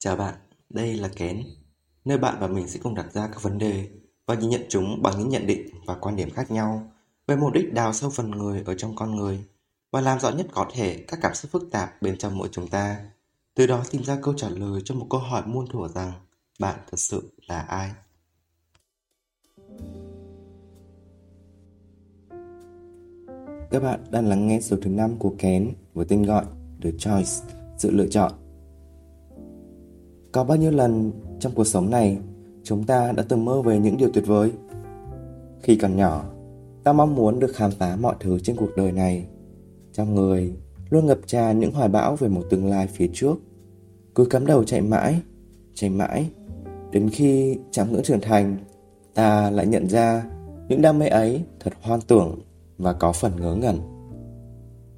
Chào bạn, đây là Kén, nơi bạn và mình sẽ cùng đặt ra các vấn đề và nhìn nhận chúng bằng những nhận định và quan điểm khác nhau về mục đích đào sâu phần người ở trong con người và làm rõ nhất có thể các cảm xúc phức tạp bên trong mỗi chúng ta. Từ đó tìm ra câu trả lời cho một câu hỏi muôn thuở rằng bạn thật sự là ai? Các bạn đang lắng nghe số thứ 5 của Kén với tên gọi The Choice, sự lựa chọn. Có bao nhiêu lần trong cuộc sống này chúng ta đã từng mơ về những điều tuyệt vời? Khi còn nhỏ, ta mong muốn được khám phá mọi thứ trên cuộc đời này. Trong người luôn ngập tràn những hoài bão về một tương lai phía trước. Cứ cắm đầu chạy mãi, chạy mãi, đến khi chạm ngưỡng trưởng thành, ta lại nhận ra những đam mê ấy thật hoang tưởng và có phần ngớ ngẩn.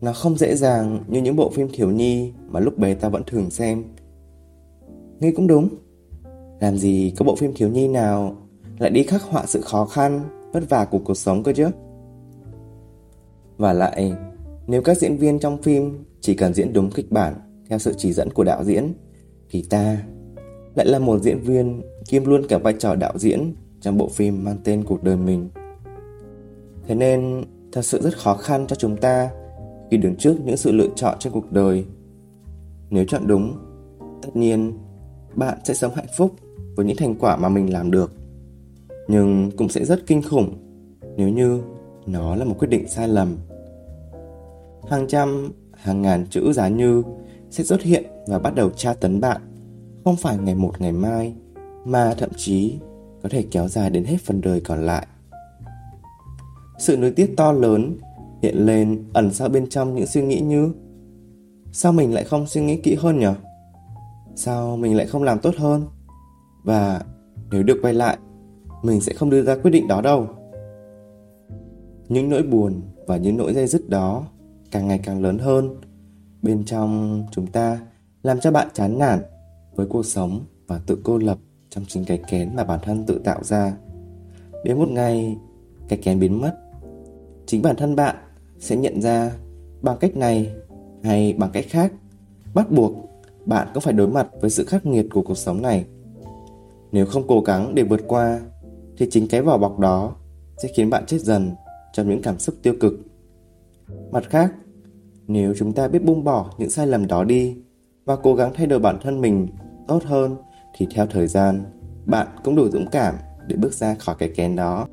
Nó không dễ dàng như những bộ phim thiếu nhi mà lúc bé ta vẫn thường xem Ngươi cũng đúng. Làm gì có bộ phim thiếu nhi nào Lại đi khắc họa sự khó khăn, Vất vả của cuộc sống cơ chứ? Và lại, Nếu các diễn viên trong phim Chỉ cần diễn đúng kịch bản Theo sự chỉ dẫn của đạo diễn, Thì ta lại là một diễn viên Kiêm luôn cả vai trò đạo diễn Trong bộ phim mang tên cuộc đời mình. Thế nên, Thật sự rất khó khăn cho chúng ta Khi đứng trước những sự lựa chọn trong cuộc đời. Nếu chọn đúng, Tất nhiên bạn sẽ sống hạnh phúc với những thành quả mà mình làm được. Nhưng cũng sẽ rất kinh khủng nếu như nó là một quyết định sai lầm. Hàng trăm, hàng ngàn chữ giá như sẽ xuất hiện và bắt đầu tra tấn bạn. Không phải ngày một, ngày mai, mà thậm chí có thể kéo dài đến hết phần đời còn lại. Sự nuối tiếc to lớn hiện lên ẩn sau bên trong những suy nghĩ như, sao mình lại không suy nghĩ kỹ hơn nhỉ sao mình lại không làm tốt hơn? Và nếu được quay lại, mình sẽ không đưa ra quyết định đó đâu. Những nỗi buồn và những nỗi dây dứt đó càng ngày càng lớn hơn. Bên trong chúng ta làm cho bạn chán nản với cuộc sống và tự cô lập trong chính cái kén mà bản thân tự tạo ra. Đến một ngày cái kén biến mất, chính bản thân bạn sẽ nhận ra bằng cách này hay bằng cách khác, bắt buộc bạn cũng phải đối mặt với sự khắc nghiệt của cuộc sống này. Nếu không cố gắng để vượt qua, thì chính cái vỏ bọc đó sẽ khiến bạn chết dần trong những cảm xúc tiêu cực. Mặt khác, nếu chúng ta biết buông bỏ những sai lầm đó đi và cố gắng thay đổi bản thân mình tốt hơn thì theo thời gian, bạn cũng đủ dũng cảm để bước ra khỏi cái kén đó.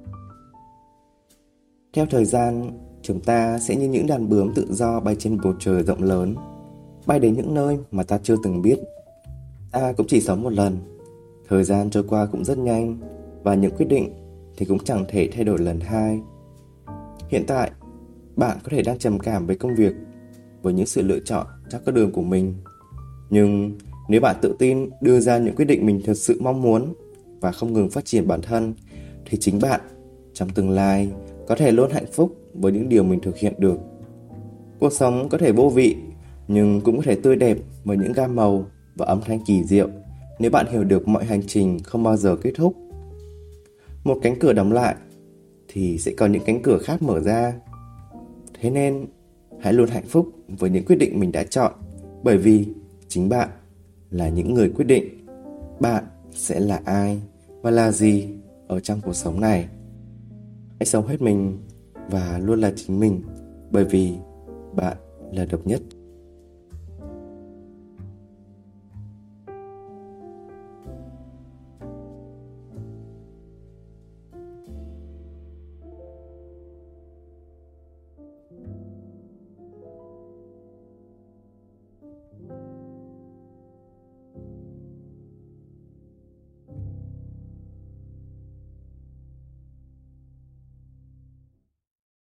Theo thời gian, chúng ta sẽ như những đàn bướm tự do bay trên bầu trời rộng lớn bay đến những nơi mà ta chưa từng biết. Ta cũng chỉ sống một lần, thời gian trôi qua cũng rất nhanh và những quyết định thì cũng chẳng thể thay đổi lần hai. Hiện tại, bạn có thể đang trầm cảm với công việc, với những sự lựa chọn trong con đường của mình. Nhưng nếu bạn tự tin đưa ra những quyết định mình thật sự mong muốn và không ngừng phát triển bản thân thì chính bạn trong tương lai có thể luôn hạnh phúc với những điều mình thực hiện được. Cuộc sống có thể vô vị nhưng cũng có thể tươi đẹp với những gam màu và âm thanh kỳ diệu nếu bạn hiểu được mọi hành trình không bao giờ kết thúc. Một cánh cửa đóng lại thì sẽ có những cánh cửa khác mở ra. Thế nên, hãy luôn hạnh phúc với những quyết định mình đã chọn bởi vì chính bạn là những người quyết định bạn sẽ là ai và là gì ở trong cuộc sống này. Hãy sống hết mình và luôn là chính mình bởi vì bạn là độc nhất